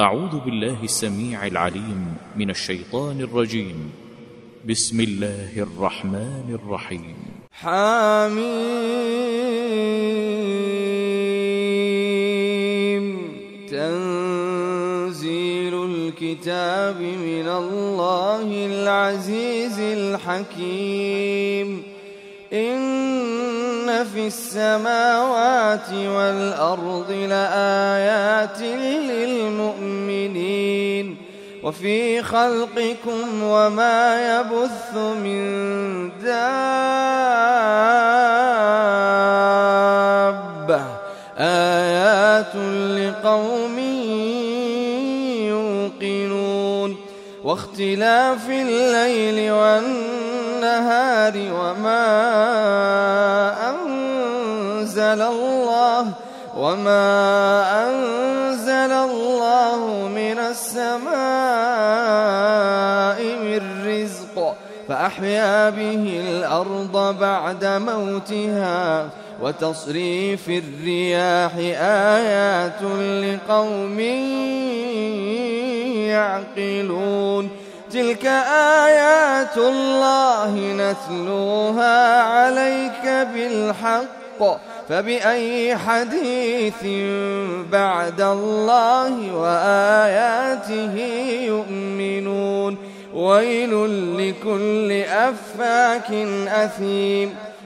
أعوذ بالله السميع العليم من الشيطان الرجيم. بسم الله الرحمن الرحيم. حميم. تنزيل الكتاب من الله العزيز الحكيم. إن في السماوات والأرض لآيات للمؤمنين وفي خلقكم وما يبث من دابة آيات لقوم يوقنون واختلاف الليل والنهار وما أنزل الله وما أنزل الله من السماء من رزق فأحيا به الأرض بعد موتها وتصريف الرياح آيات لقوم يعقلون تلك آيات الله نتلوها عليك بالحق. فبأي حديث بعد الله وآياته يؤمنون؟ ويل لكل أفاك أثيم.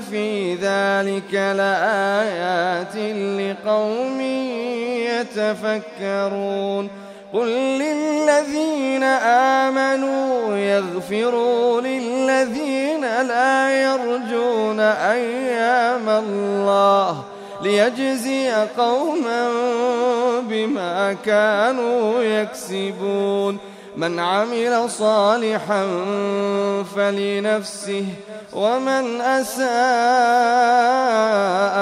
في ذلك لآيات لقوم يتفكرون قل للذين آمنوا يغفروا للذين لا يرجون أيام الله ليجزي قوما بما كانوا يكسبون من عمل صالحا فلنفسه ومن أساء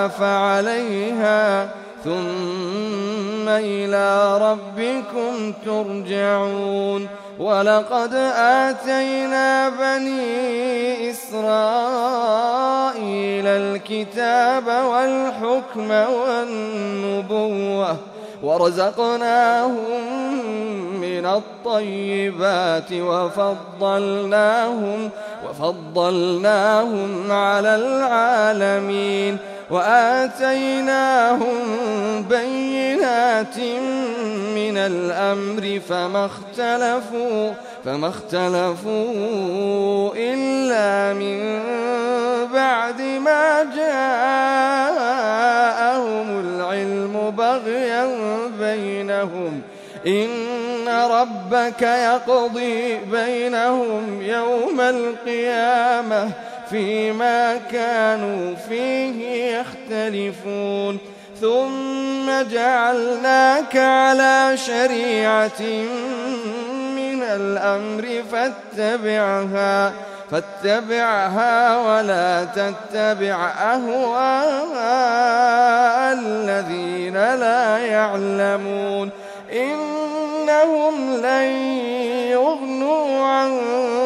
فعليها ثم إلى ربكم ترجعون. ولقد آتينا بني إسرائيل الكتاب والحكم والنبوة ورزقناهم من الطيبات وفضلناهم وفضلناهم على العالمين وآتيناهم بينات من الأمر فما اختلفوا فما اختلفوا إلا من بعد ما جاءهم العلم بغيا بينهم. إن ربك يقضي بينهم يوم القيامة. فيما كانوا فيه يختلفون. ثم جعلناك على شريعة من الأمر فاتبعها فاتبعها ولا تتبع أهواء يعلمون. إنهم لن يغنوا عنك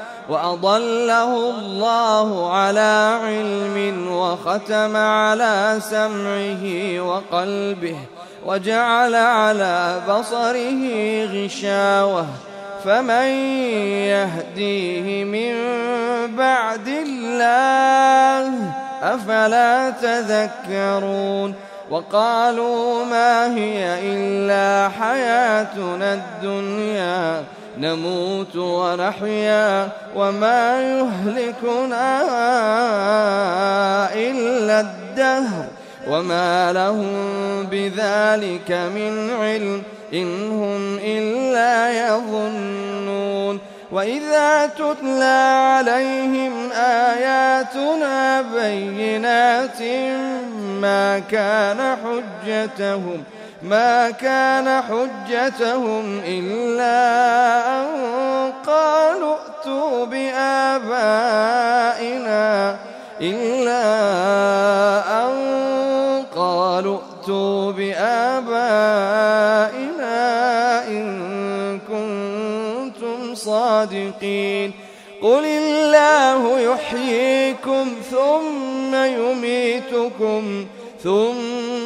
وأضله الله على علم وختم على سمعه وقلبه وجعل على بصره غشاوة فمن يهديه من بعد الله أفلا تذكرون وقالوا ما هي إلا حياتنا الدنيا نموت ونحيا وما يهلكنا إلا الدهر وما لهم بذلك من علم إن هم إلا يظنون وإذا تتلى عليهم آياتنا بينات ما كان حجتهم ما كان حجتهم إلا أن قالوا ائتوا بآبائنا إلا أن قالوا ائتوا بآبائنا إن كنتم صادقين. قل الله يحييكم ثم يميتكم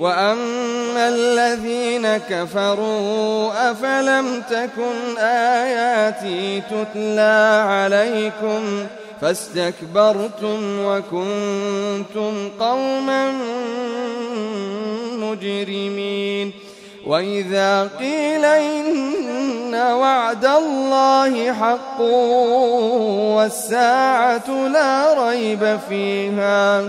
وأما الذين كفروا أفلم تكن آياتي تتلى عليكم فاستكبرتم وكنتم قوما مجرمين وإذا قيل إن وعد الله حق والساعة لا ريب فيها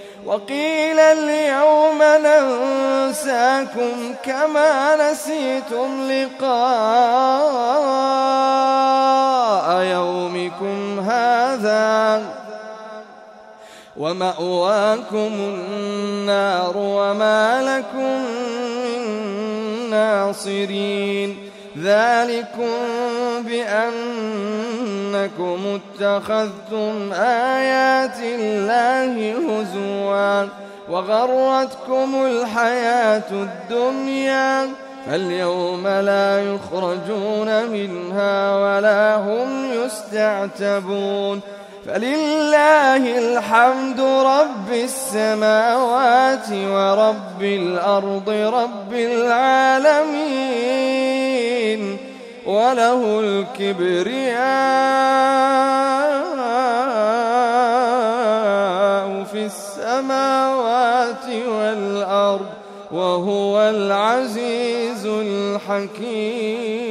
وقيل اليوم ننساكم كما نسيتم لقاء يومكم هذا ومأواكم النار وما لكم من ناصرين ذلكم بأنكم اتخذتم آيات الله وغرتكم الحياة الدنيا فاليوم لا يخرجون منها ولا هم يستعتبون فلله الحمد رب السماوات ورب الأرض رب العالمين وله الكبرياء وهو العزيز الحكيم.